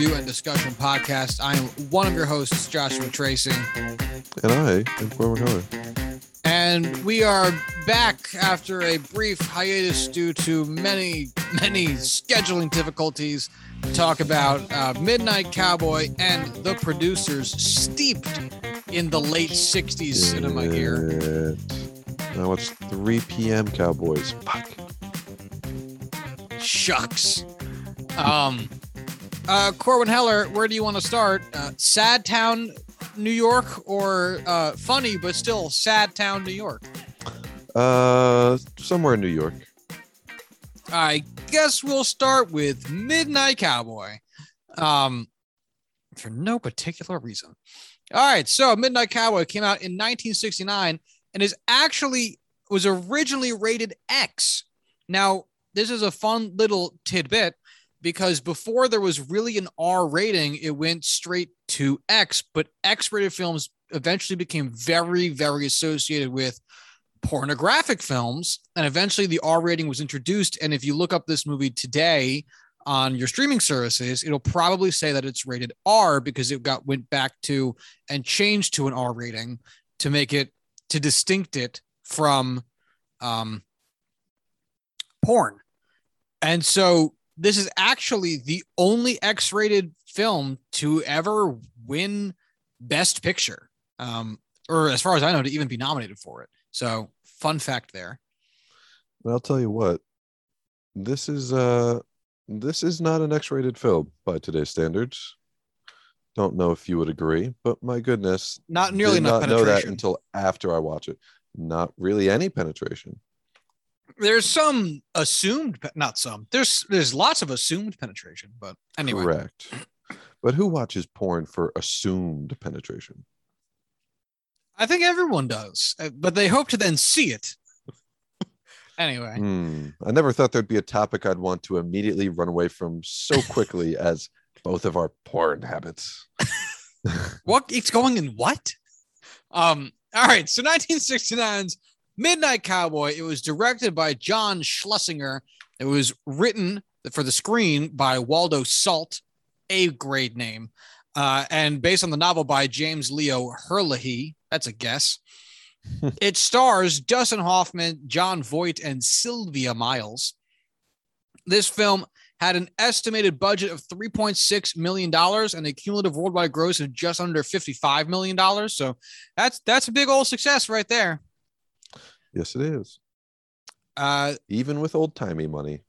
review and discussion podcast. I am one of your hosts, Joshua Tracy, And I am Corwin Heller. and we are back after a brief hiatus due to many, many scheduling difficulties to talk about uh, Midnight Cowboy and the producers steeped in the late 60s cinema here. And I watched 3 p.m. Cowboys. Fuck. Shucks. Um, uh, Corwin Heller, where do you want to start? Uh, sad town, New York, or uh, funny but still sad town, New York? Uh, somewhere in New York. I guess we'll start with Midnight Cowboy. Um, for no particular reason. All right, so Midnight Cowboy came out in 1969 and is actually was originally rated X. Now, this is a fun little tidbit because before there was really an R rating, it went straight to X, but X rated films eventually became very, very associated with pornographic films. And eventually the R rating was introduced. And if you look up this movie today on your streaming services, it'll probably say that it's rated R because it got went back to and changed to an R rating to make it to distinct it from um, porn. And so this is actually the only X-rated film to ever win Best Picture, um, or as far as I know, to even be nominated for it. So fun fact there. And I'll tell you what. This is uh this is not an X-rated film by today's standards. Don't know if you would agree, but my goodness, Not nearly did enough not know that penetration. until after I watch it. Not really any penetration. There's some assumed, not some. There's there's lots of assumed penetration, but anyway. Correct. But who watches porn for assumed penetration? I think everyone does, uh, but they hope to then see it. anyway, Hmm. I never thought there'd be a topic I'd want to immediately run away from so quickly as both of our porn habits. what it's going in what? Um, all right, so 1969's Midnight Cowboy. It was directed by John Schlesinger. It was written for the screen by Waldo Salt, a great name, uh, and based on the novel by James Leo Herlihy. That's a guess. it stars Dustin Hoffman, Jon Voight, and Sylvia Miles. This film had an estimated budget of $3.6 million and a cumulative worldwide gross of just under $55 million. So that's that's a big old success right there. Yes, it is. Uh, Even with old timey money.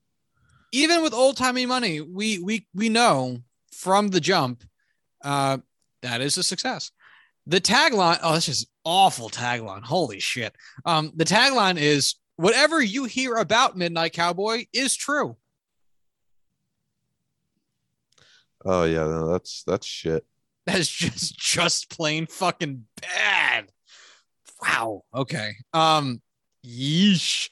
even with old timey money, we we we know from the jump uh, that is a success. The tagline, oh, this is awful tagline. Holy shit. Um, the tagline is whatever you hear about Midnight Cowboy is true. Oh yeah, no, that's that's shit. That's just just plain fucking bad. Wow. Okay. Um yeesh.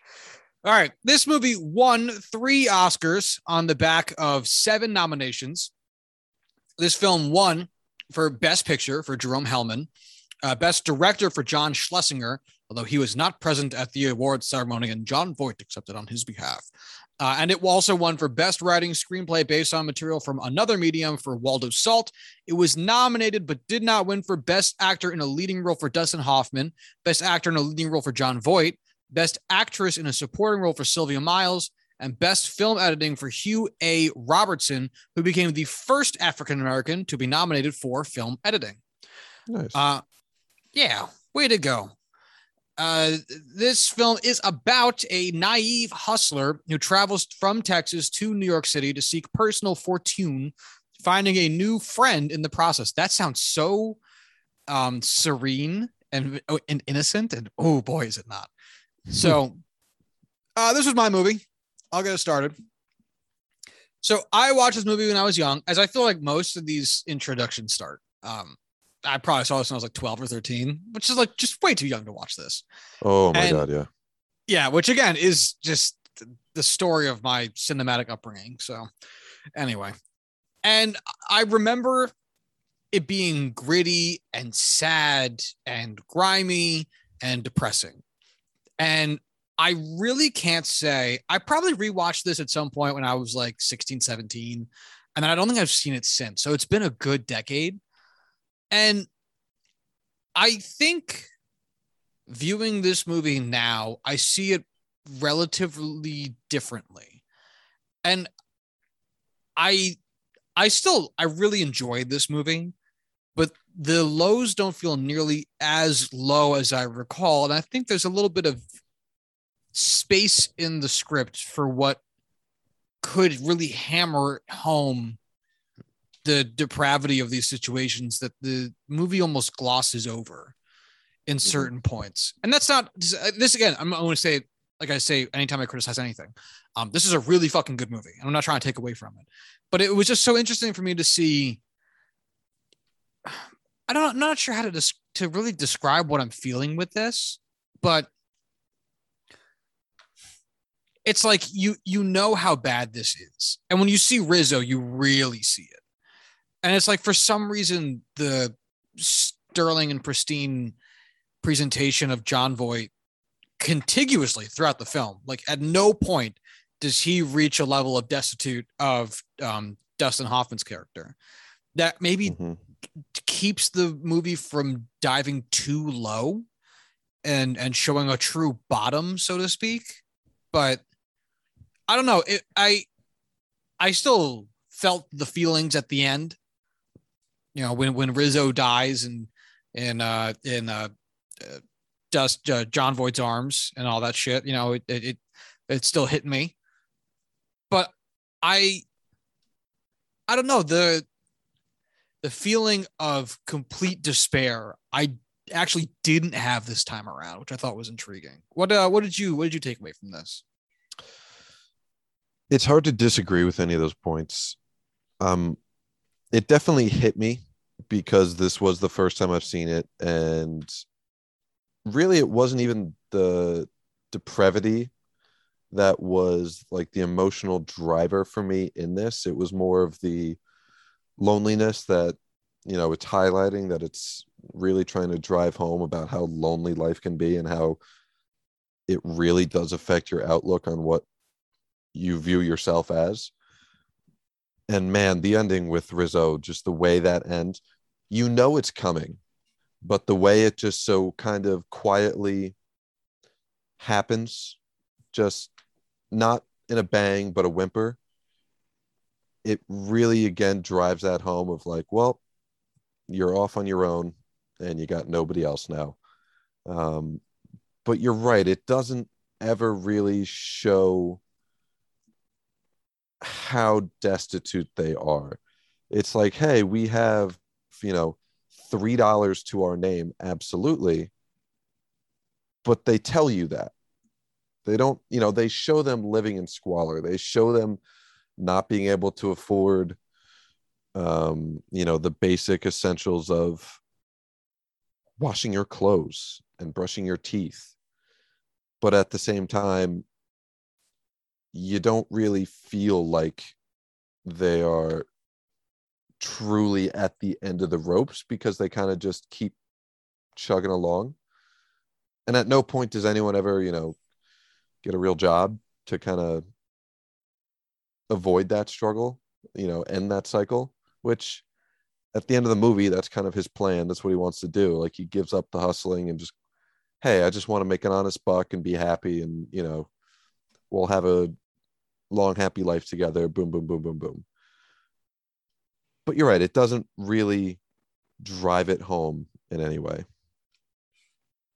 All right. This movie won 3 Oscars on the back of 7 nominations. This film won for best picture for Jerome Hellman, uh, best director for John Schlesinger, although he was not present at the awards ceremony and Jon Voight accepted on his behalf. Uh, and it also won for best writing screenplay based on material from another medium for Waldo Salt. It was nominated but did not win for Best Actor in a Leading Role for Dustin Hoffman, Best Actor in a Leading Role for Jon Voight, Best Actress in a Supporting Role for Sylvia Miles, and Best Film Editing for Hugh A. Robertson, who became the first African American to be nominated for film editing. Nice. Uh, yeah, way to go. Uh, this film is about a naive hustler who travels from Texas to New York City to seek personal fortune, finding a new friend in the process. That sounds so um, serene and, and innocent. And oh boy, is it not. So, uh, this was my movie. I'll get it started. So, I watched this movie when I was young, as I feel like most of these introductions start. Um, I probably saw this when I was like 12 or 13, which is like just way too young to watch this. oh my and- god, yeah. Yeah, which again is just the story of my cinematic upbringing. So, anyway, and I remember it being gritty and sad and grimy and depressing. And I really can't say. I probably rewatched this at some point when I was like 16, 17, and I don't think I've seen it since. So it's been a good decade. And I think viewing this movie now, I see it relatively differently. And I I still I really enjoyed this movie, but the lows don't feel nearly as low as I recall. And I think there's a little bit of space in the script for what could really hammer home the depravity of these situations that the movie almost glosses over in mm-hmm. certain points. And that's not this again. I'm going to say, like I say, anytime I criticize anything, um, this is a really fucking good movie. I'm not trying to take away from it, but it was just so interesting for me to see. I don't, I'm not sure how to des- to really describe what I'm feeling with this, but it's like you you know how bad this is, and when you see Rizzo, you really see it, and it's like for some reason the sterling and pristine presentation of Jon Voight contiguously throughout the film, like at no point does he reach a level of destitute of um, Dustin Hoffman's character. That maybe mm-hmm. Keeps the movie from diving too low and and showing a true bottom, so to speak. But I don't know. It, I I still felt the feelings at the end. You know, when when Rizzo dies and in uh in uh, uh dust uh, Jon Voight's arms and all that shit. You know, it it it, it still hit me but I I don't know the the feeling of complete despair I actually didn't have this time around, which I thought was intriguing. What uh, what did you what did you take away from this? It's hard to disagree with any of those points. Um, it definitely hit me because this was the first time I've seen it, and really, it wasn't even the depravity that was like the emotional driver for me in this. It was more of the loneliness that, you know, it's highlighting that it's really trying to drive home about how lonely life can be and how it really does affect your outlook on what you view yourself as. And man, the ending with Rizzo, just the way that ends, you know it's coming, but the way it just so kind of quietly happens just not in a bang, but a whimper, it really again drives that home of like, well, you're off on your own and you got nobody else now. Um, but you're right, it doesn't ever really show how destitute they are. It's like, hey, we have, you know, three dollars to our name, absolutely. But they tell you that. They don't, you know, they show them living in squalor. They show them not being able to afford, um, you know, the basic essentials of washing your clothes and brushing your teeth. But at the same time, you don't really feel like they are truly at the end of the ropes because they kind of just keep chugging along. And at no point does anyone ever, you know, get a real job to kind of avoid that struggle, you know, end that cycle, which at the end of the movie, that's kind of his plan. That's what he wants to do. Like he gives up the hustling and just, hey, I just want to make an honest buck and be happy. And, you know, we'll have a long, happy life together. Boom, boom, boom, boom, boom. But you're right. It doesn't really drive it home in any way.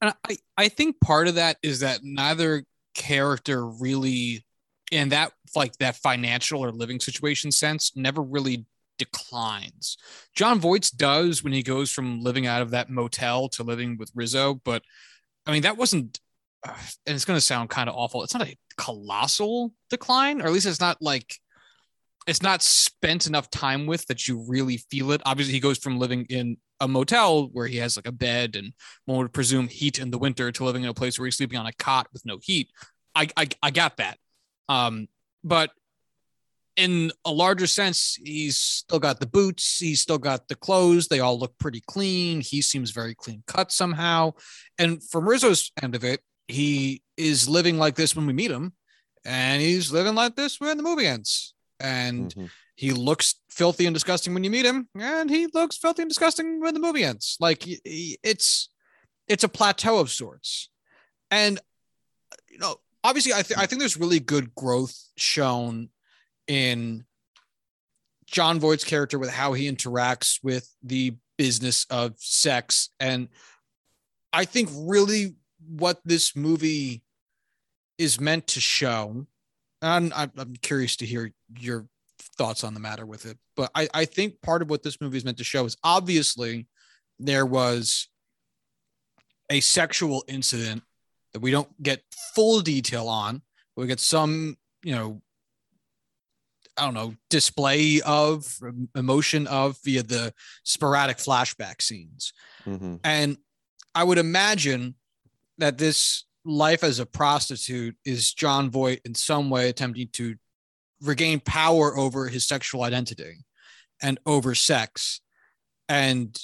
And I, I think part of that is that neither character really in that like that financial or living situation sense never really declines. Jon Voight's does when he goes from living out of that motel to living with Rizzo, but I mean that wasn't uh, and it's going to sound kind of awful. It's not a colossal decline, or at least it's not like it's not spent enough time with that you really feel it. Obviously, he goes from living in a motel where he has like a bed and one would presume heat in the winter to living in a place where he's sleeping on a cot with no heat. I I, I got that. Um, but in a larger sense, he's still got the boots, he's still got the clothes. They all look pretty clean. He seems very clean cut somehow. And from Rizzo's end of it, he is living like this when we meet him, and he's living like this when the movie ends. And Mhm. he looks filthy and disgusting when you meet him, and he looks filthy and disgusting when the movie ends. Like it's it's a plateau of sorts, and you know, obviously, I think I think there's really good growth shown in Jon Voight's character with how he interacts with the business of sex, and I think really what this movie is meant to show. And I'm, I'm curious to hear your thoughts on the matter with it. But I, I think part of what this movie is meant to show is obviously there was a sexual incident that we don't get full detail on. We get some, you know, I don't know, display of emotion of via the sporadic flashback scenes. Mhm. And I would imagine that this life as a prostitute is Jon Voight in some way attempting to regain power over his sexual identity and over sex. And,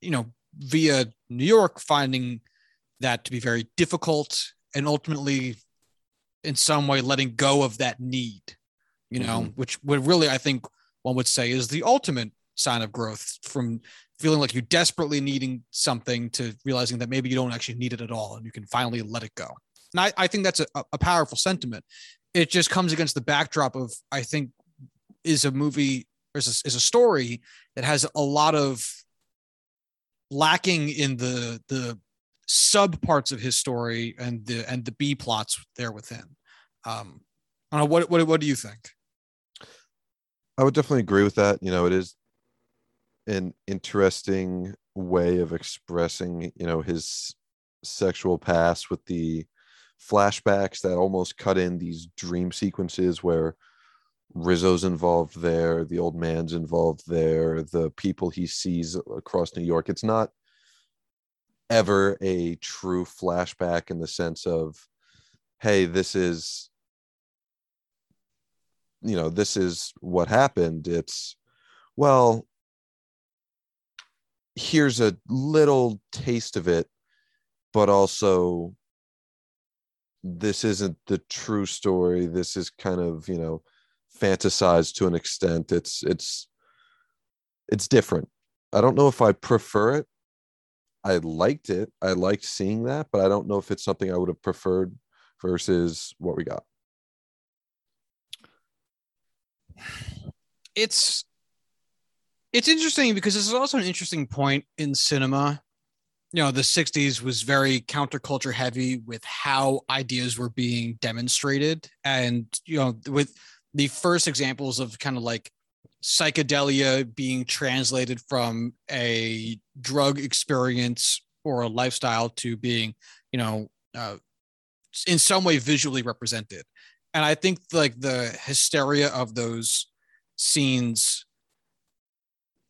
you know, via New York, finding that to be very difficult and ultimately, in some way, letting go of that need, you know, mm-hmm. which would really, I think, one would say is the ultimate sign of growth from feeling like you're desperately needing something to realizing that maybe you don't actually need it at all and you can finally let it go. And I, I think that's a, a powerful sentiment. It just comes against the backdrop of, I think, is a movie or is a, is a story that has a lot of lacking in the the sub parts of his story and the and the B plots there within. Um, I don't know what what what do you think? I would definitely agree with that. You know, it is an interesting way of expressing, you know, his sexual past with the flashbacks that almost cut in these dream sequences where Rizzo's involved there, the old man's involved there, the people he sees across New York. It's not ever a true flashback in the sense of, hey, this is you know this is what happened. It's well here's a little taste of it but also this isn't the true story. This is kind of you know fantasized to an extent. It's it's it's different. I don't know if i prefer it i liked it i liked seeing that but i don't know if it's something i would have preferred versus what we got it's it's interesting because this is also an interesting point in cinema. You know, the 60s was very counterculture heavy with how ideas were being demonstrated. And, you know, with the first examples of kind of like psychedelia being translated from a drug experience or a lifestyle to being, you know, uh, in some way visually represented. And I think like the hysteria of those scenes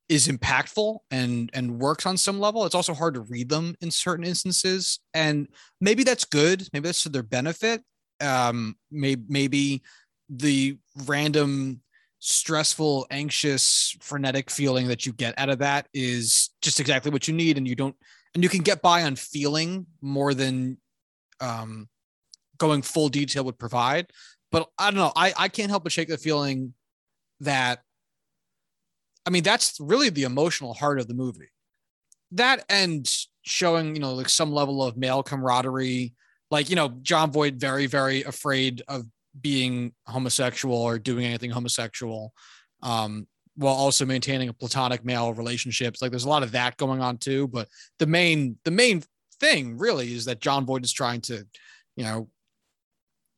is impactful and and works on some level. It's also hard to read them in certain instances. And maybe that's good. Maybe that's to their benefit. Um maybe maybe the random stressful anxious frenetic feeling that you get out of that is just exactly what you need and you don't and you can get by on feeling more than um going full detail would provide but i don't know i i can't help but shake the feeling that I mean, that's really the emotional heart of the movie. That and showing, you know, like some level of male camaraderie, like, you know, Jon Voight very, very afraid of being homosexual or doing anything homosexual, um, while also maintaining a platonic male relationships. Like there's a lot of that going on too. But the main, the main thing really is that Jon Voight is trying to, you know,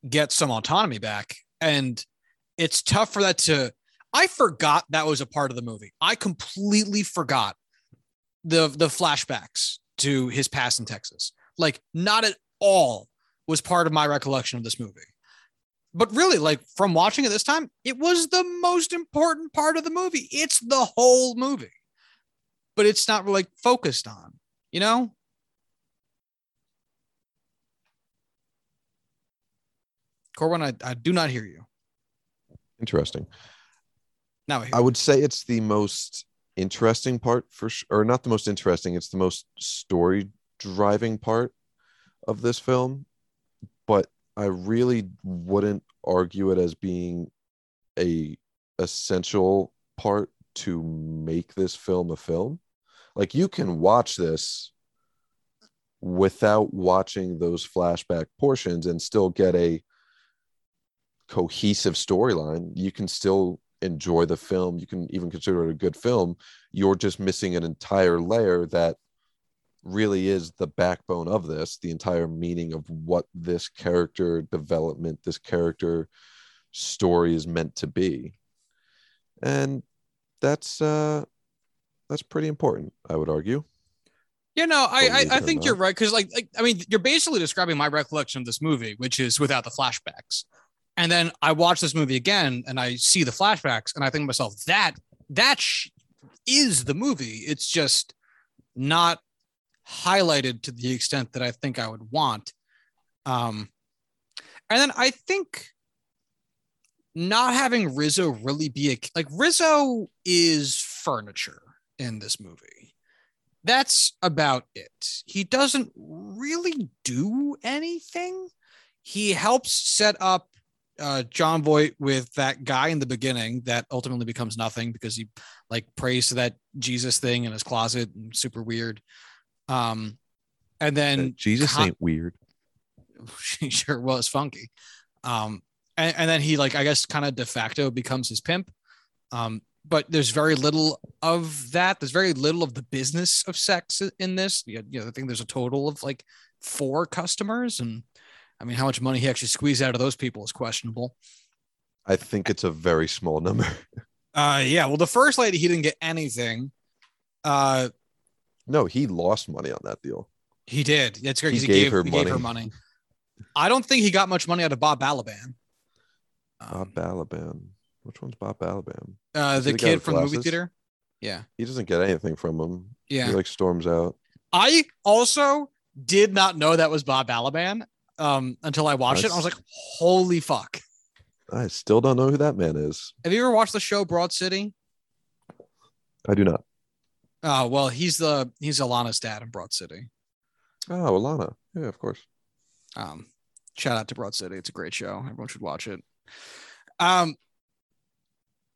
get some autonomy back. And it's tough for that to I forgot that was a part of the movie. I completely forgot the the flashbacks to his past in Texas. Like not at all was part of my recollection of this movie. But really, like from watching it this time, it was the most important part of the movie. It's the whole movie. But it's not like focused on, you know? Corwin, I, I do not hear you. interesting Now I I would say it's the most interesting part for sure, or not the most interesting. It's the most story driving part of this film. I really wouldn't argue it as being a essential part to make this film a film. Like you can watch this without watching those flashback portions and still get a cohesive storyline. You can still enjoy the film. You can even consider it a good film. You're just missing an entire layer that really is the backbone of this, the entire meaning of what this character development, this character story is meant to be. And that's uh that's pretty important, I would argue. You know, I I, I think you're right because like, like I mean, you're basically describing my recollection of this movie, which is without the flashbacks. And then I watch this movie again and I see the flashbacks and I think to myself, that that sh- is the movie. It's just not highlighted to the extent that I think I would want. Um, and then I think not having Rizzo really be a like Rizzo is furniture in this movie. That's about it. He doesn't really do anything. He helps set up uh, Jon Voight with that guy in the beginning that ultimately becomes nothing because he like prays to that Jesus thing in his closet and super weird. Um, and then Jesus con- ain't weird. She sure was funky. Um, and, and then he like I guess kind of de facto becomes his pimp. Um, but there's very little of that. There's very little of the business of sex in this. You know, I think there's a total of like four customers, and I mean, how much money he actually squeezed out of those people is questionable. I think it's a very small number. uh, yeah. Well, the first lady, he didn't get anything. Uh, no, he lost money on that deal. He did. That's great. He, he, gave, gave her he money. Gave her money. I don't think he got much money out of Bob Balaban. Bob um, Balaban. Which one's Bob Balaban? Uh, the, the kid from the movie theater. Yeah. He doesn't get anything from him. Yeah. He like storms out. I also did not know that was Bob Balaban um, until I watched That's... it. I was like, holy fuck. I still don't know who that man is. Have you ever watched the show Broad City? I do not. Oh well, he's the he's Ilana's dad in Broad City. Oh, Ilana. Yeah, of course. Um, shout out to Broad City. It's a great show. Everyone should watch it. Um,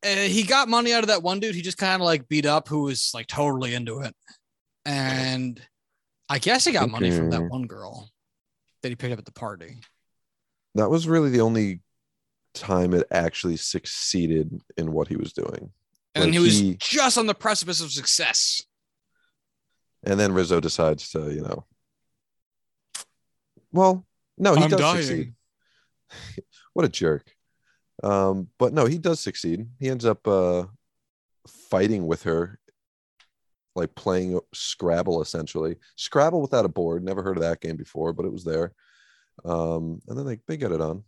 uh, he got money out of that one dude. He just kind of like beat up who was like totally into it, and I guess he got okay. money from that one girl that he picked up at the party. That was really the only time it actually succeeded in what he was doing. And he was he, just on the precipice of success. And then Rizzo decides to, you know, well, no, he I'm does dying. succeed. what a jerk. Um, but no, he does succeed. He ends up uh, fighting with her, like playing Scrabble essentially. Scrabble without a board. Never heard of that game before, but it was there. Um, and then they, they get it on.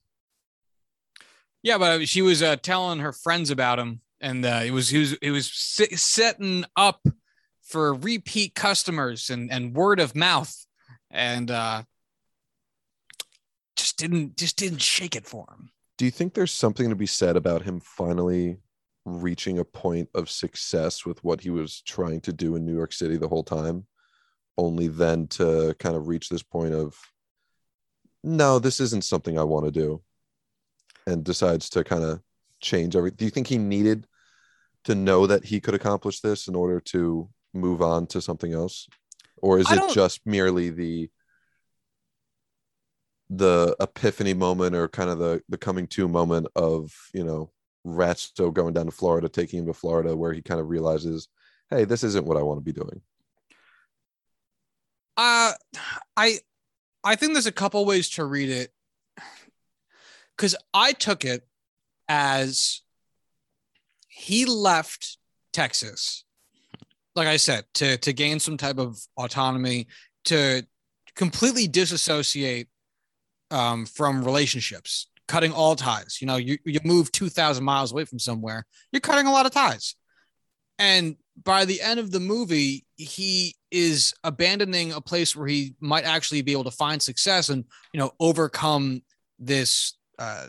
Yeah, but she was uh, telling her friends about him, and uh, it was he was it was setting up for repeat customers and and word of mouth, and uh, just didn't just didn't shake it for him do you think there's something to be said about him finally reaching a point of success with what he was trying to do in New York City the whole time, only then to kind of reach this point of, no, this isn't something I want to do, and decides to kind of change everything? Do you think he needed to know that he could accomplish this in order to move on to something else? Or is it just merely the the epiphany moment or kind of the the coming to moment of you know Ratso going down to Florida, taking him to Florida, where he kind of realizes, hey, this isn't what I want to be doing. Uh, I I think there's a couple ways to read it because I took it as he left Texas, like I said, to to gain some type of autonomy, to completely disassociate um, from relationships, cutting all ties. You know, you, you move 2,000 miles away from somewhere, you're cutting a lot of ties. And by the end of the movie, he is abandoning a place where he might actually be able to find success and, you know, overcome this uh,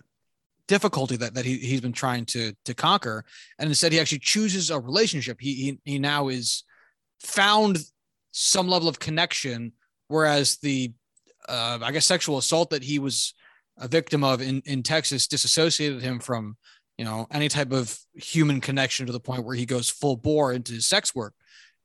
difficulty that, that he, he's been trying to, to conquer. And instead, he actually chooses a relationship. He, he, he now is found some level of connection, whereas the uh, I guess sexual assault that he was a victim of in, in Texas disassociated him from, you know, any type of human connection to the point where he goes full bore into his sex work,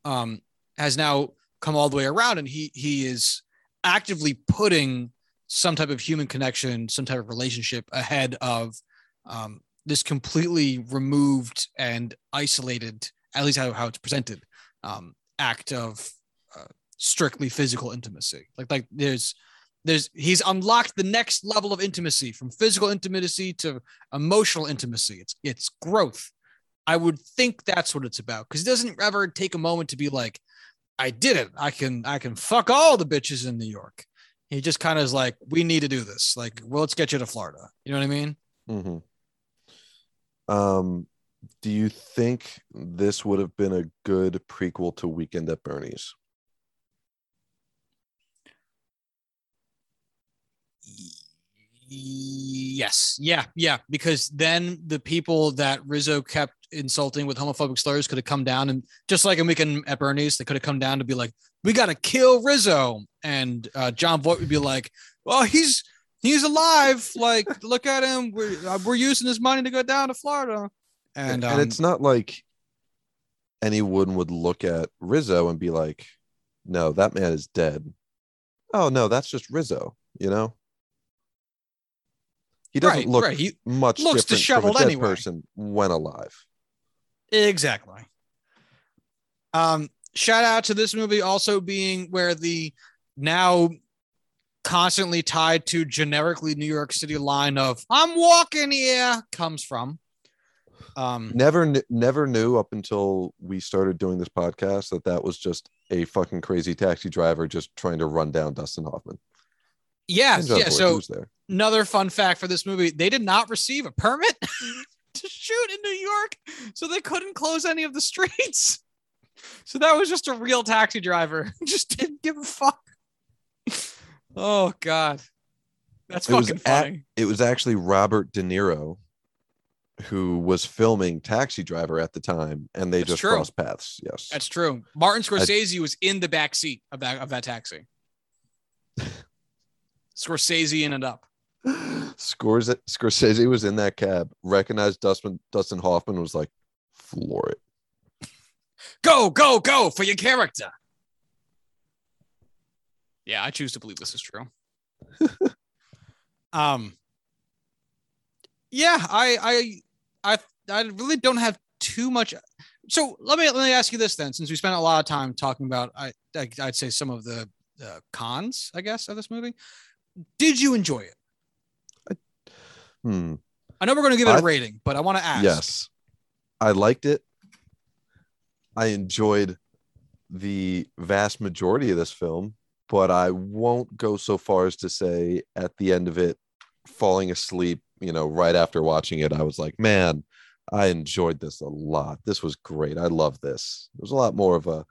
um, has now come all the way around and he he is actively putting some type of human connection, some type of relationship ahead of um, this completely removed and isolated, at least how, how it's presented, um, act of uh, strictly physical intimacy. Like like there's there's he's unlocked the next level of intimacy from physical intimacy to emotional intimacy. It's it's growth. I would think that's what it's about because he doesn't ever take a moment to be like, I did it. I can I can fuck all the bitches in New York. He just kind of is like, we need to do this. Like, well, let's get you to Florida. You know what I mean? Mm-hmm. Um, do you think this would have been a good prequel to Weekend at Bernie's? Yes. Yeah. Yeah. Because then the people that Rizzo kept insulting with homophobic slurs could have come down and just like in Weekend at Bernie's, they could have come down to be like, we got to kill Rizzo. And uh, Jon Voight would be like, well, he's he's alive. Like, look at him. We're, uh, we're using his money to go down to Florida. And, And, um, it's not like anyone would look at Rizzo and be like, no, that man is dead. Oh, no, that's just Rizzo, you know? He doesn't right, look right. He, much looks different from a disheveled dead anyway. person when alive. Exactly. Um, shout out to this movie also being where the now constantly tied to generically New York City line of "I'm walking here" comes from. Um, Never, never knew up until we started doing this podcast that that was just a fucking crazy taxi driver just trying to run down Dustin Hoffman. yeah, yeah. So there? another fun fact for this movie: they did not receive a permit to shoot in New York, so they couldn't close any of the streets. So that was just a real taxi driver, just didn't give a fuck. Oh God, that's It was fucking at- funny. it was actually Robert De Niro who was filming Taxi Driver at the time, and they That's just true. crossed paths. Yes, That's true. Martin Scorsese was in the back seat of that of that taxi. Scorsese in and up. Scores Scorsese was in that cab, recognized Dustin Dustin Hoffman, was like, floor it. Go, go, go for your character. Yeah, I choose to believe this is true. um yeah, I I I I really don't have too much so let me let me ask you this then since we spent a lot of time talking about I, I I'd say some of the uh, cons I guess of this movie. Did you enjoy it? Hmm. I know we're going to give it a I- rating, but I want to ask. Yes, I liked it. I enjoyed the vast majority of this film, but I won't go so far as to say at the end of it, falling asleep, you know, right after watching it, I was like, man, I enjoyed this a lot. This was great. I love this. It was a lot more of a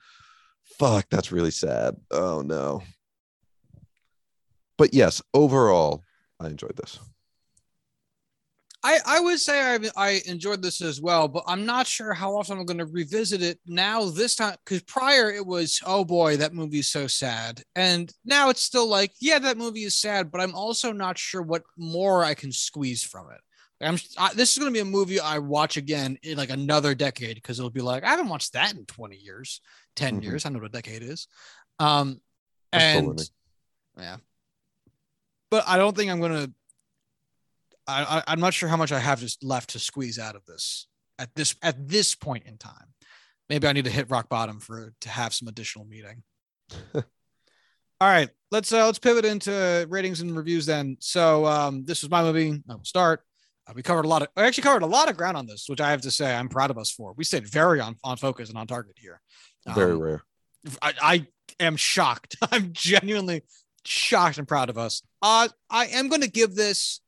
fuck, that's really sad. Oh no. But yes, overall, I enjoyed this. I, I would say I, I enjoyed this as well, but I'm not sure how often I'm going to revisit it now this time because prior it was, oh boy, that movie is so sad. And now it's still like, yeah, that movie is sad, but I'm also not sure what more I can squeeze from it. I'm, I, this is going to be a movie I watch again in like another decade because it'll be like, I haven't watched that in 20 years, 10 Mhm. years. I know what a decade is. Um, and yeah, but I don't think I'm going to I, I I'm not sure how much I have just left to squeeze out of this at this at this point in time. Maybe I need to hit rock bottom for to have some additional meeting. All right, let's uh, let's pivot into ratings and reviews then. So um, this was my movie. I will start. Uh, we covered a lot of I actually covered a lot of ground on this, which I have to say I'm proud of us for. We stayed very on on focus and on target here. Very Um, rare. I, I am shocked. I'm genuinely shocked and proud of us. Uh, I am going to give this.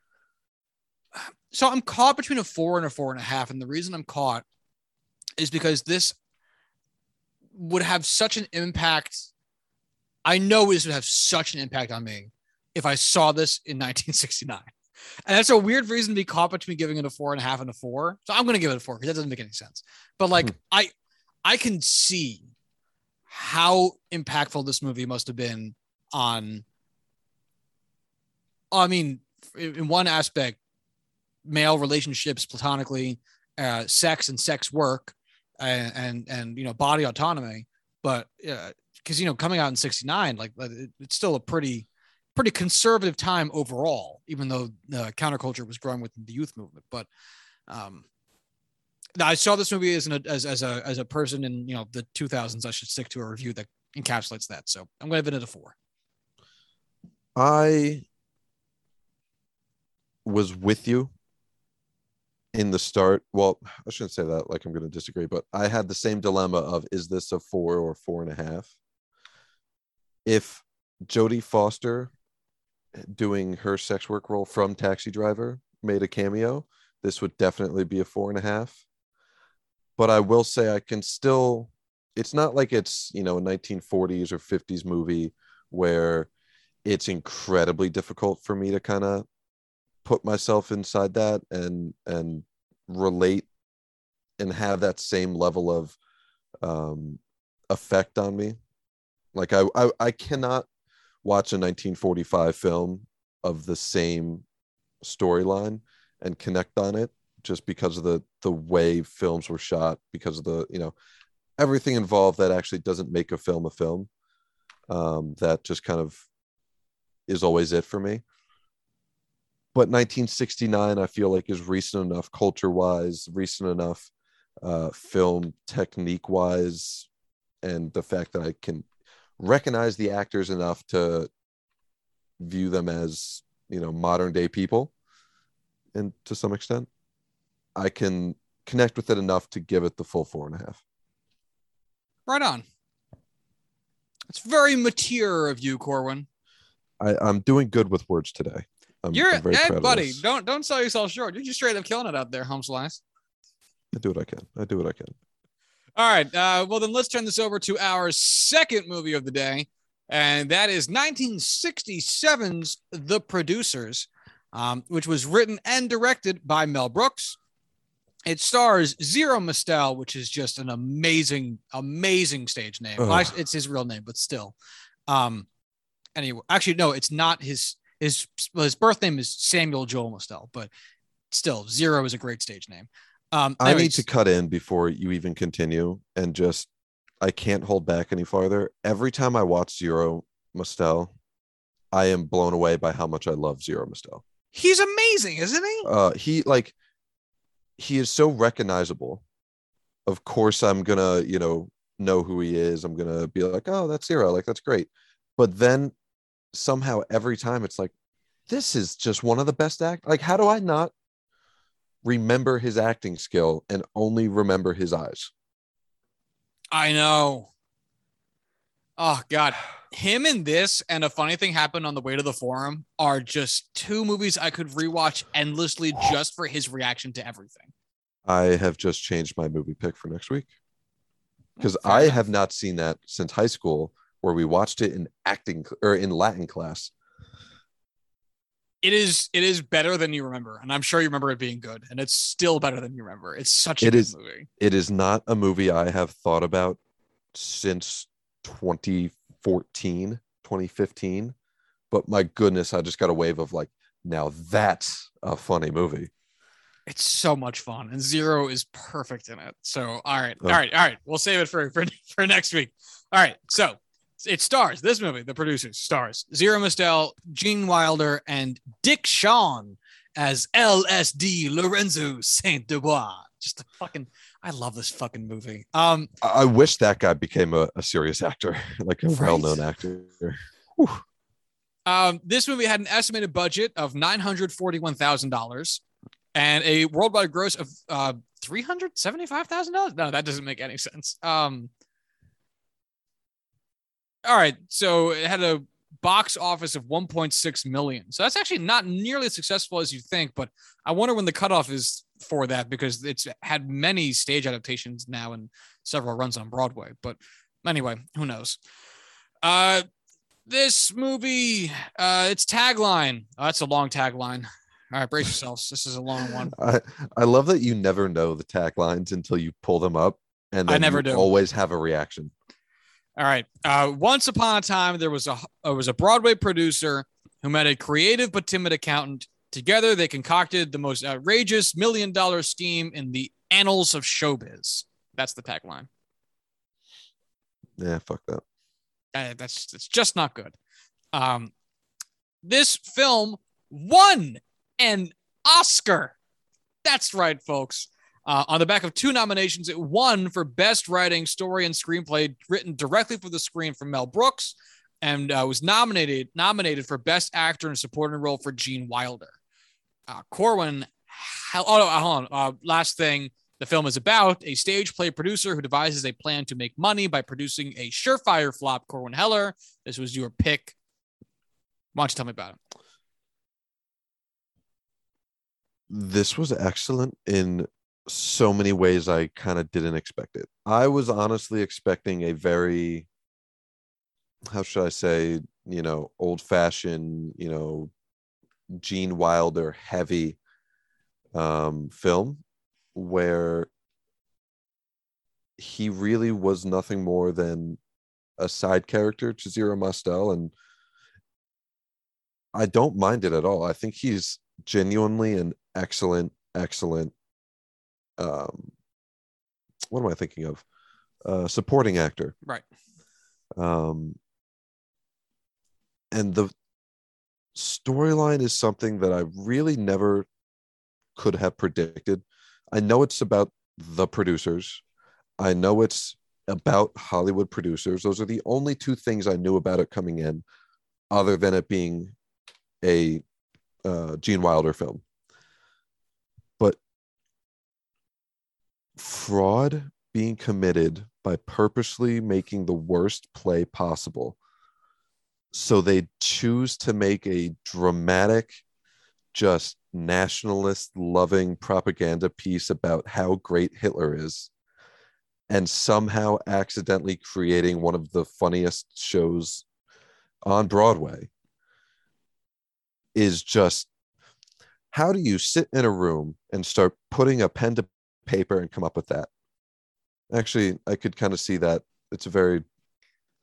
So I'm caught between a four and a four and a half, and the reason I'm caught is because this would have such an impact. I know this would have such an impact on me if I saw this in 1969. And that's a weird reason to be caught between giving it a four and a half and a four. So I'm going to give it a four because that doesn't make any sense. But like, Hmm. I, I can see how impactful this movie must have been on I mean, in, in one aspect, male relationships platonically, uh, sex and sex work, and and, and you know body autonomy. But because you know coming out in '69, like it's still a pretty pretty conservative time overall, even though the counterculture was growing within the youth movement. But um, I saw this movie as an as as a as a person in you know the 2000s. I should stick to a review that encapsulates that. So I'm going to give it a four. I was with you in the start. Well, I shouldn't say that like I'm going to disagree, but I had the same dilemma of is this a four or four and a half? If Jodie Foster eh, doing her sex work role from Taxi Driver made a cameo, this would definitely be a four and a half. But I will say I can still, it's not like it's, you know, a 1940s or 50s movie where it's incredibly difficult for me to kind of put myself inside that and and relate and have that same level of um effect on me. Like I, I i cannot watch a 1945 film of the same storyline and connect on it just because of the the way films were shot because of the you know everything involved that actually doesn't make a film a film um that just kind of is always it for me but 1969 i feel like is recent enough culture wise recent enough uh, film technique wise and the fact that i can recognize the actors enough to view them as you know modern day people and to some extent i can connect with it enough to give it the full four and a half. Right on. It's very mature of you corwin. I, i'm doing good with words today I'm, You're I'm Ed, buddy. Don't don't sell yourself short. You're just straight up killing it out there, home slice. I do what I can. I do what I can. All right. Uh, well, then let's turn this over to our second movie of the day, and that is 1967's The Producers, um, which was written and directed by Mel Brooks. It stars Zero Mostel, which is just an amazing, amazing stage name. Well, it's his real name, but still. Um, anyway, actually, no, it's not his his well, his birth name is Samuel Joel Mostel, but still, Zero is a great stage name. Um, I need to cut in before you even continue and just I can't hold back any farther. Every time I watch Zero Mostel, I am blown away by how much I love Zero Mostel. He's amazing, isn't he? Uh he like he is so recognizable. Of course I'm going to, you know, know who he is. I'm going to be like, "Oh, that's Zero. Like that's great." But then somehow every time it's like this is just one of the best act like how do I not remember his acting skill and only remember his eyes? I know. Oh God, him and this and a funny thing happened on the way to the forum are just two movies I could rewatch endlessly just for his reaction to everything. I have just changed my movie pick for next week because I have not seen that since high school, where we watched it in acting or in Latin class. It is it is better than you remember, and I'm sure you remember it being good, and it's still better than you remember. It's such a It good is- movie. It is not a movie I have thought about since 2014, 2015. But my goodness, I just got a wave of like, now that's a funny movie. It's so much fun, and Zero is perfect in it. So, all right, Oh. all right, all right. We'll save it for for, for next week. All right, so it stars this movie. The producers stars Zero Mostel, Gene Wilder, and Dick Shawn as LSD Lorenzo Saint Dubois. Just a fucking, I love this fucking movie. Um, I, I wish that guy became a, a serious actor, like a Right? well-known actor. Um, this movie had an estimated budget of nine hundred forty-one thousand dollars and a worldwide gross of uh, three hundred seventy-five thousand dollars. No, that doesn't make any sense. Um, all right, so it had a box office of one point six million. So that's actually not nearly as successful as you think. But I wonder when the cutoff is for that because it's had many stage adaptations now and several runs on Broadway. But anyway, who knows? Uh, this movie, uh, its tagline. Oh, that's a long tagline. All right, brace yourselves. This is a long one. I, I love that you never know the taglines until you pull them up, and I never you do. always have a reaction. All right. Uh, once upon a time, there was a there was a Broadway producer who met a creative but timid accountant. Together, they concocted the most outrageous million dollar scheme in the annals of showbiz. That's the tagline. Yeah, fuck that. Uh, that's it's just not good. Um, this film won an Oscar. That's right, folks. Uh, on the back of two nominations, it won for Best Writing, Story, and Screenplay written directly for the screen from Mel Brooks, and uh, was nominated nominated for Best Actor in Supporting Role for Gene Wilder. Uh, Corwin, oh, no, hold on. Uh, last thing, the film is about a stage play producer who devises a plan to make money by producing a surefire flop. Corwin Heller, this was your pick. Why don't you tell me about it? This was excellent in so many ways I kind of didn't expect it. I was honestly expecting a very how should I say, you know, old fashioned, you know, Gene Wilder heavy um film where he really was nothing more than a side character to Zero Mostel and I don't mind it at all. I think he's genuinely an excellent excellent um what am I thinking of? Uh supporting actor. Right. Um and the storyline is something that I really never could have predicted. I know it's about the producers. I know it's about Hollywood producers. Those are the only two things I knew about it coming in, other than it being a uh, Gene Wilder film. But fraud being committed by purposely making the worst play possible. So they choose to make a dramatic, just nationalist loving propaganda piece about how great Hitler is and somehow accidentally creating one of the funniest shows on Broadway is just how do you sit in a room and start putting a pen to paper and come up with that? Actually, I could kind of see that. It's a very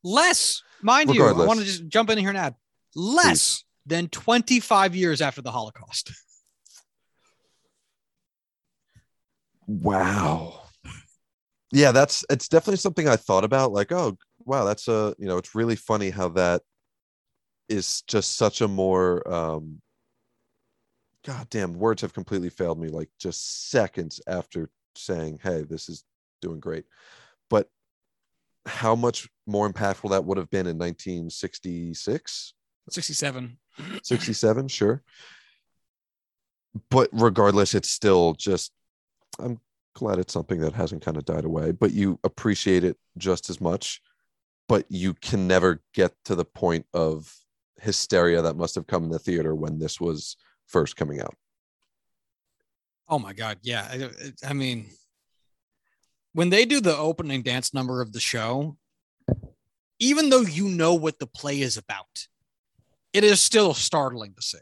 less, mind you. I want to just jump in here and add less than 25 years after the Holocaust. wow. Yeah, that's it's definitely something I thought about. Like, oh wow, that's a you know, it's really funny how that is just such a more um god damn words have completely failed me like just seconds after saying hey this is doing great. But how much more impactful that would have been in 1966 67. 67 sure. But regardless it's still just i'm glad it's something that hasn't kind of died away but you appreciate it just as much but you can never get to the point of hysteria that must have come in the theater when this was first coming out Oh my God. Yeah. I, I mean, when they do the opening dance number of the show, even though you know what the play is about, it is still startling to see.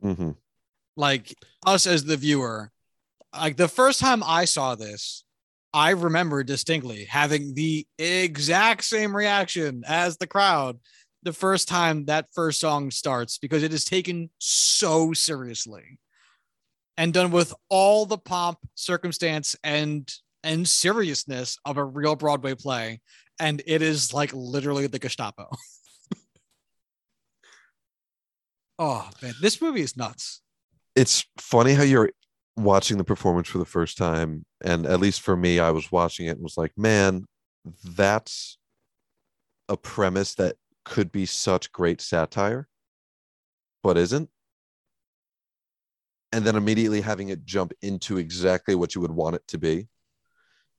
hmm Like us as the viewer, like the first time I saw this, I remember distinctly having the exact same reaction as the crowd the first time that first song starts because it is taken so seriously and done with all the pomp, circumstance, and and seriousness of a real Broadway play. And it is like literally the Gestapo. oh man, this movie is nuts. it's funny how you're watching the performance for the first time and at least for me i was watching it and was like man that's a premise that could be such great satire but isn't and then immediately having it jump into exactly what you would want it to be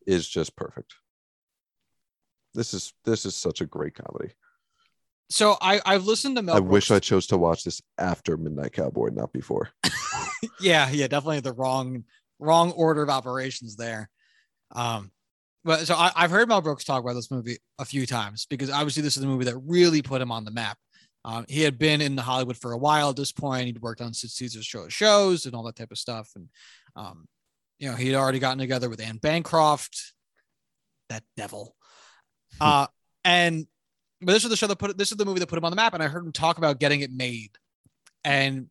is just perfect this is this is such a great comedy So I I've listened to Mel. i wish i chose to watch this after midnight cowboy not before yeah, yeah, definitely the wrong wrong order of operations there. Um, but so I, I've heard Mel Brooks talk about this movie a few times because obviously this is the movie that really put him on the map. Um, he had been in Hollywood for a while at this point. He'd worked on Sid Caesar's show shows and all that type of stuff, and um, you know he'd already gotten together with Anne Bancroft, that devil. Uh, and but this was the show that put this is the movie that put him on the map, and I heard him talk about getting it made and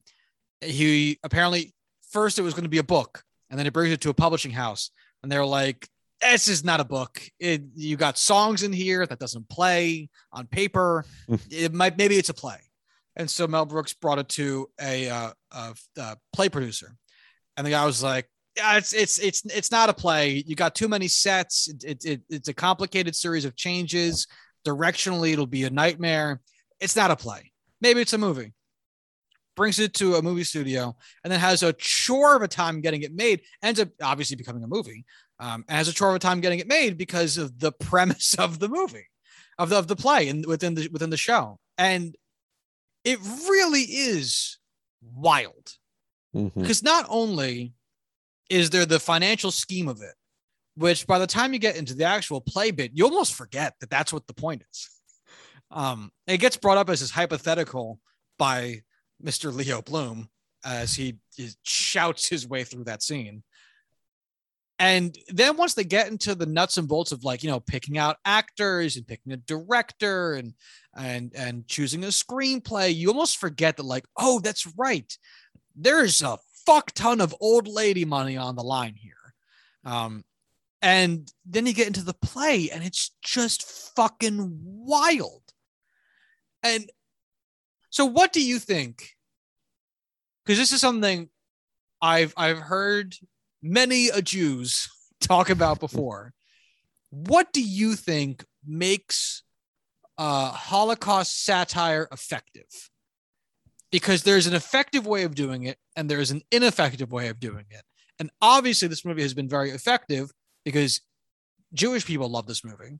he apparently first it was going to be a book, and then it brings it to a publishing house, and they're like, "This is not a book. It, you got songs in here that doesn't play on paper. it might maybe it's a play." And so Mel Brooks brought it to a, uh, a, a play producer, and the guy was like, yeah, it's it's it's it's not a play. You got too many sets. It, it, it, it's a complicated series of changes. Directionally, it'll be a nightmare. It's not a play. Maybe it's a movie. Brings it to a movie studio and then has a chore of a time getting it made. Ends up obviously becoming a movie. Um, has a chore of time getting it made because of the premise of the movie, of the of the play and within the within the show. And it really is wild Mhm. because not only is there the financial scheme of it, which by the time you get into the actual play bit, you almost forget that that's what the point is. Um, it gets brought up as this hypothetical by Mr. Leo Bloom as he, he shouts his way through that scene. And then once they get into the nuts and bolts of like, you know, picking out actors and picking a director and and and choosing a screenplay, you almost forget that, like, oh, that's right. There's a fuck ton of old lady money on the line here. Um, and then you get into the play, and it's just fucking wild. And so, what do you think? Because this is something I've I've heard many a Jews talk about before. What do you think makes uh, Holocaust satire effective? Because there's an effective way of doing it, and there's an ineffective way of doing it. And obviously, this movie has been very effective because Jewish people love this movie.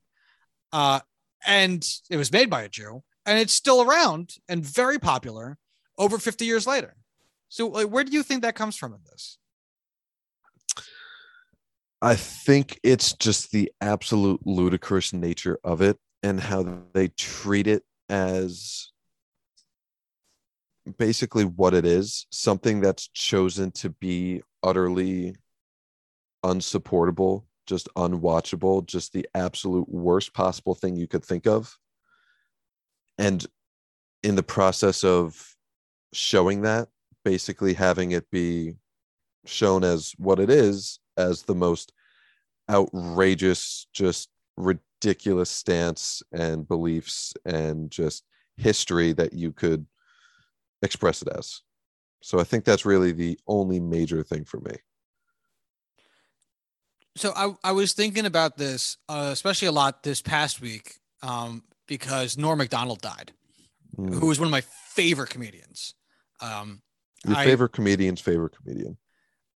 Uh, and it was made by a Jew, and it's still around and very popular over 50 years later. So, like, where do you think that comes from in this? I think it's just the absolute ludicrous nature of it and how they treat it as basically what it is something that's chosen to be utterly unsupportable, just unwatchable, just the absolute worst possible thing you could think of. And in the process of showing that, basically having it be shown as what it is as the most outrageous, just ridiculous stance and beliefs and just history that you could express it as. So I think that's really the only major thing for me. So I, I was thinking about this, uh, especially a lot this past week, um, because Norm Macdonald died, Mm. who was one of my favorite comedians. Um, Your I- favorite comedian's favorite comedian.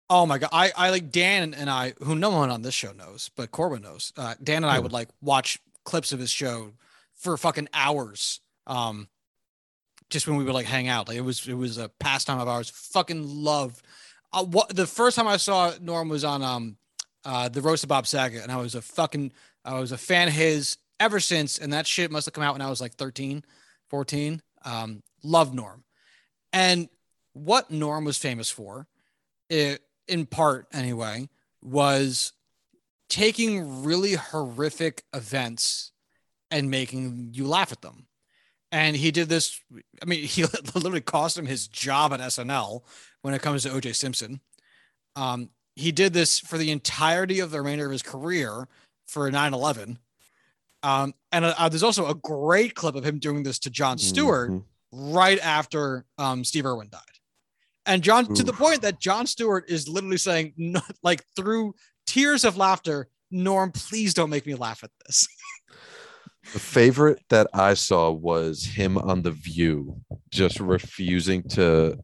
Oh my god, I I like Dan and I, who no one on this show knows, but Corbin knows. Uh, Dan and I would like watch clips of his show for fucking hours. Um, just when we would like hang out, like it was it was a pastime of ours. Fucking love. Uh, what the first time I saw Norm was on um uh the roast of Bob Saget, and I was a fucking I was a fan of his ever since, and that shit must have come out when I was like 13, 14. Um, love Norm, and what Norm was famous for it, in part anyway, was taking really horrific events and making you laugh at them. And he did this. I mean, he literally cost him his job at SNL when it comes to OJ Simpson. Um, he did this for the entirety of the remainder of his career for 9 11. Um, and uh, there's also a great clip of him doing this to Jon Stewart Mhm. right after um, Steve Irwin died. And Jon, to the point that Jon Stewart is literally saying, no, like through tears of laughter, Norm, please don't make me laugh at this. The favorite that I saw was him on The View, just refusing to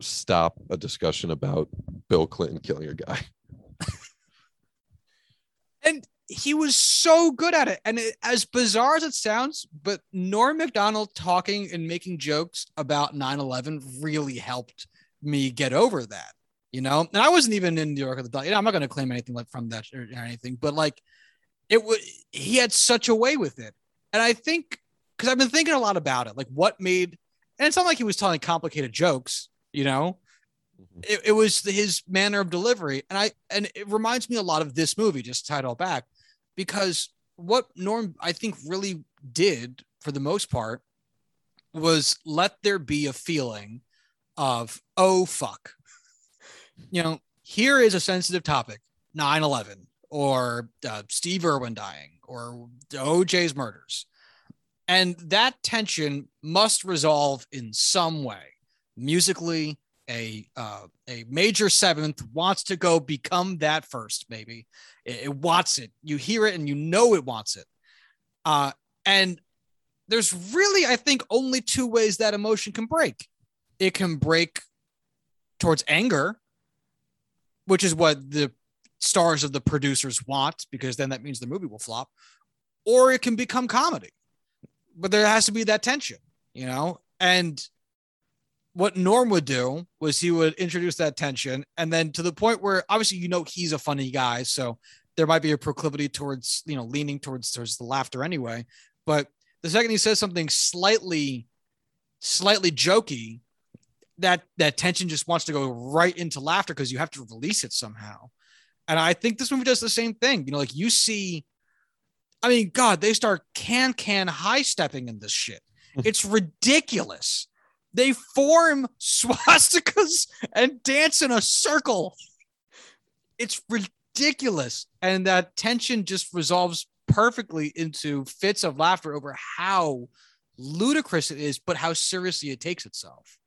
stop a discussion about Bill Clinton killing a guy. And he was so good at it. And it, as bizarre as it sounds, but Norm MacDonald talking and making jokes about 9 11 really helped me get over that, you know? And I wasn't even in New York at the time. You know, I'm not going to claim anything like from that or, or anything, but like it would, he had such a way with it. And I think, because I've been thinking a lot about it, like what made, and it's not like he was telling complicated jokes, you know? Mm-hmm. it, it was his manner of delivery and i and it reminds me a lot of this movie just to tie it all back because what norm i think really did for the most part was let there be a feeling of oh fuck. You know here is a sensitive topic 9-11 or uh, steve irwin dying or oj's murders. And that tension must resolve in some way musically a uh, a major seventh wants to go become that first maybe. It, it wants it. You hear it and you know it wants it. Uh, and there's really i think only two ways that emotion can break. It can break towards anger which is what the stars of the producers want because then that means the movie will flop or it can become comedy. But there has to be that tension you know? And what Norm would do was he would introduce that tension, and then to the point where obviously you know he's a funny guy, so there might be a proclivity towards you know leaning towards towards the laughter anyway. But the second he says something slightly, slightly jokey, that that tension just wants to go right into laughter because you have to release it somehow. And I think this movie does the same thing. You know, like you see, I mean, God, they start can can high stepping in this shit. It's ridiculous. They form swastikas and dance in a circle. It's ridiculous. And that tension just resolves perfectly into fits of laughter over how ludicrous it is, but how seriously it takes itself.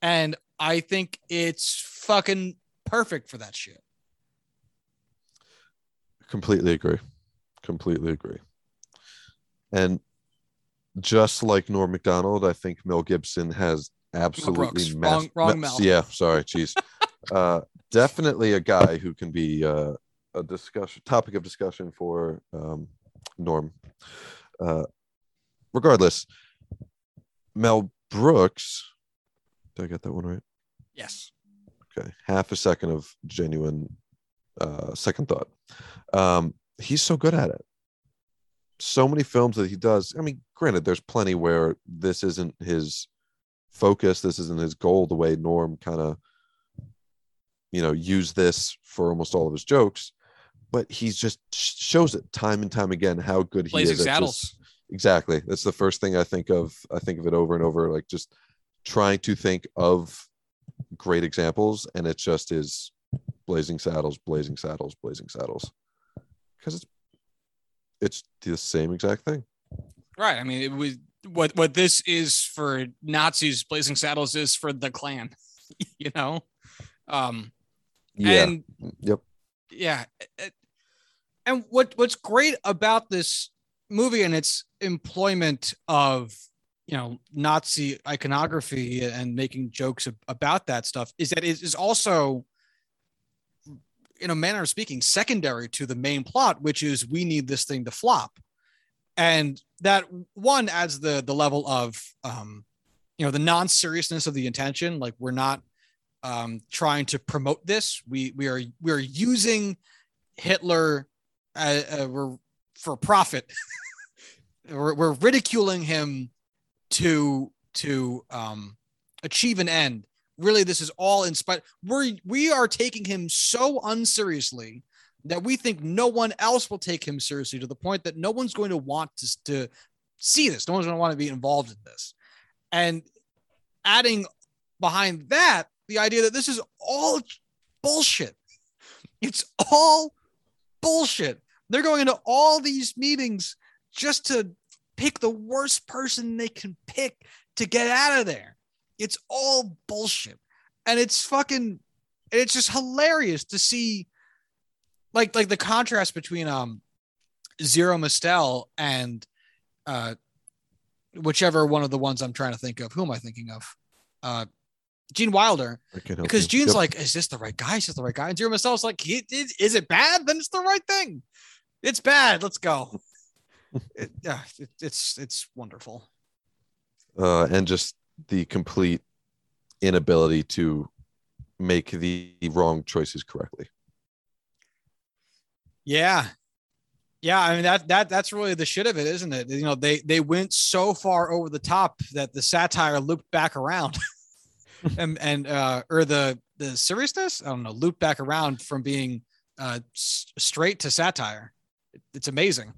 And I think it's fucking perfect for that shit. Completely agree. Completely agree. And just like Norm Macdonald, I think Mel Gibson has absolutely Brooks. Wrong- wrong. Yeah, sorry, jeez. uh, definitely a guy who can be uh, a discussion topic of discussion for um, Norm. Uh, regardless, Mel Brooks. Did I get that one right? Yes. Okay, half a second of genuine uh, second thought. Um, he's so good at it. So many films that he does. I mean, granted, there's plenty where this isn't his focus. This isn't his goal. The way Norm kind of, you know, used this for almost all of his jokes, but he just shows it time and time again how good he Blazing is. Saddles. just- exactly. That's the first thing I think of. I think of it over and over, like just trying to think of great examples, and it just is blazing saddles, blazing saddles, blazing saddles, because it's it's the same exact thing. Right. I mean, it was what what this is for Nazis. Blazing Saddles is for the Klan. you know. Um. Yeah. And yep. yeah and what what's great about this movie and its employment of you know nazi iconography and making jokes about that stuff is that it is also in a manner of speaking secondary to the main plot which is we need this thing to flop and that one adds the the level of um you know the non-seriousness of the intention. Like we're not um trying to promote this. We we are we are using hitler uh, uh, we're for profit. We're, we're ridiculing him to to um achieve an end. Really this is all in spite we're we are taking him so unseriously that we think no one else will take him seriously to the point that no one's going to want to, to see this no one's going to want to be involved in this and adding behind that the idea that this is all bullshit it's all bullshit they're going into all these meetings just to pick the worst person they can pick to get out of there. It's all bullshit. And it's fucking it's just hilarious to see like like the contrast between um Zero Mostel and uh whichever one of the ones I'm trying to think of. Who am I thinking of? Uh Gene Wilder I can help because. Gene's Yep. like, is this the right guy? Is this the right guy? And Zero Mostel's like, "He- is, is it bad? Then it's the right thing. It's bad. Let's go. it, yeah, it, it's it's wonderful. uh, and just the complete inability to make the wrong choices correctly. Yeah, yeah. I mean that that that's really the shit of it, isn't it? You know, they they went so far over the top that the satire looped back around, and and uh, or the the seriousness, I don't know, looped back around from being uh s- straight to satire. It's amazing.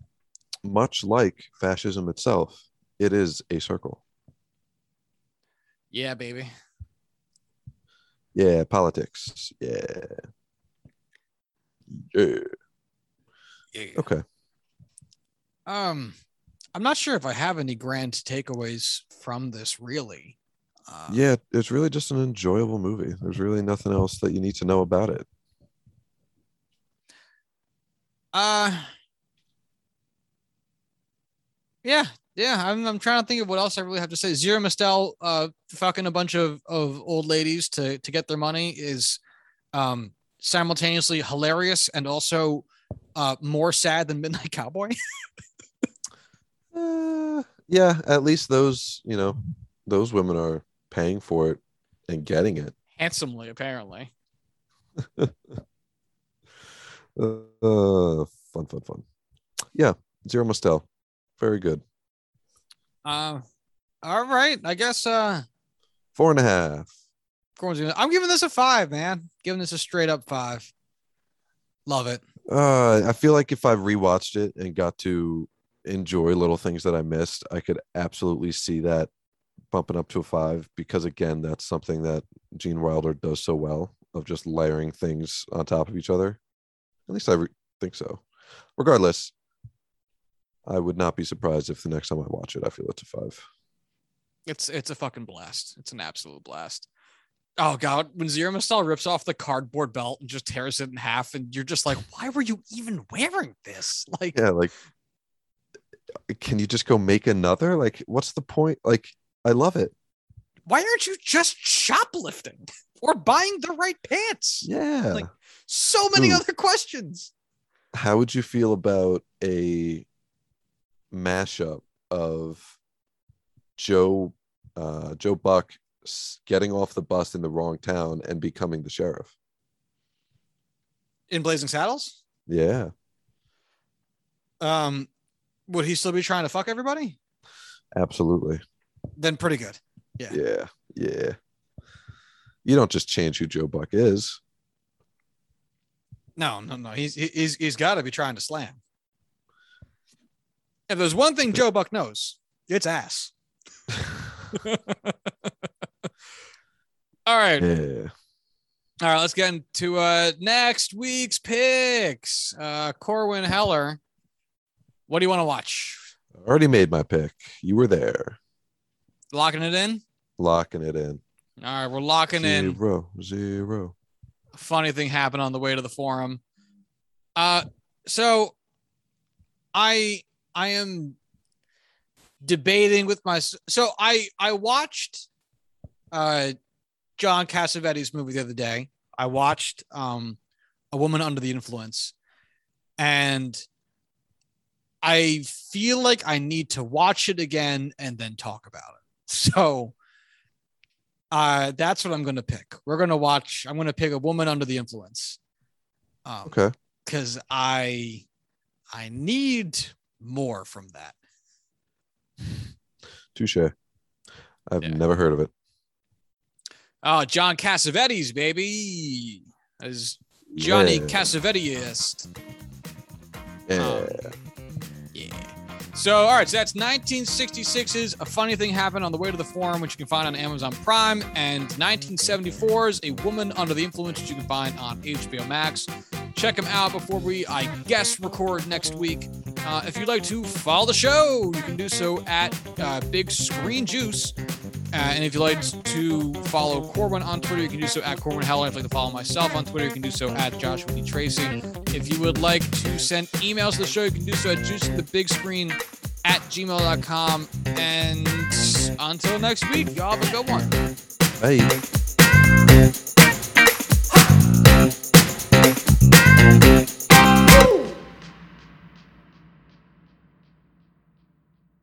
Much like fascism itself, it is a circle. Yeah, baby. Yeah, politics. Yeah. Yeah. Yeah. Okay. Um, I'm not sure if I have any grand takeaways from this. Really. Uh, Yeah, it's really just an enjoyable movie. There's really nothing else that you need to know about it. Uh. Yeah, yeah. I'm, I'm trying to think of what else I really have to say. Zero Mostel, uh, fucking a bunch of, of old ladies to to get their money is, um, simultaneously hilarious and also, uh, more sad than Midnight Cowboy. Uh, yeah, at least those, you know, those women are paying for it and getting it. Handsomely, apparently. Uh, fun, fun, fun. Yeah, Zero Mostel. Very good. Uh, all right. I guess uh, Four and a half. Corn's I'm giving this a five, man. Giving this a straight up five. Love it. Uh, I feel like if I rewatched it and got to enjoy little things that I missed, I could absolutely see that bumping up to a five because again, that's something that Gene Wilder does so well of just layering things on top of each other. At least I re- think so. Regardless, I would not be surprised if the next time I watch it, I feel it's a five. It's it's a fucking blast. It's an absolute blast. Oh god, when Zero Mostel rips off the cardboard belt and just tears it in half, and you're just like, why were you even wearing this? Like, Yeah, like, can you just go make another? Like, what's the point? Like, I love it. why aren't you just shoplifting or buying the right pants? Yeah. Like- So many Ooh. other questions. how would you feel about a mashup of Joe uh, Joe Buck getting off the bus in the wrong town and becoming the sheriff? In Blazing Saddles, Yeah, um, would he still be trying to fuck everybody? absolutely. Then pretty good. Yeah. Yeah, yeah. You don't just change who Joe Buck is. No, no, no. He's he's he's got to be trying to slam. If there's one thing Joe Buck knows, it's ass. All right. Yeah. All right, let's get into uh next week's picks. Uh Corwin Heller. What do you want to watch? I already made my pick. You were there, Locking it in? locking it in. All right, we're locking in. Zero, zero. Funny thing happened on the way to the forum. Uh so I I am debating with my so I I watched uh John Cassavetes movie the other day. I watched um A Woman Under the Influence and I feel like I need to watch it again and then talk about it. So uh that's what I'm going to pick. We're going to watch I'm going to pick A Woman Under the Influence. Um Okay. cuz I I need more from that. Touche. I've Yeah. never heard of it. Oh, John Cassavetes, baby. As Johnny Yeah. Cassavetes. Yeah. Um, Yeah. So, all right. So that's 1966's A Funny Thing Happened on the Way to the Forum, which you can find on Amazon Prime, and 1974's A Woman Under the Influence, which you can find on HBO Max. Check them out before we, I guess, record next week. Uh, if you'd like to follow the show, you can do so at uh, Big Screen Juice. Uh, and if you'd like to follow Corwin on Twitter, you can do so at Corwin Howell. If you'd like to follow myself on Twitter, you can do so at Joshua D. Tracy. If you would like to send emails to the show, you can do so at juicethebigscreen at gmail.com. And until next week, y'all have a good one. Bye.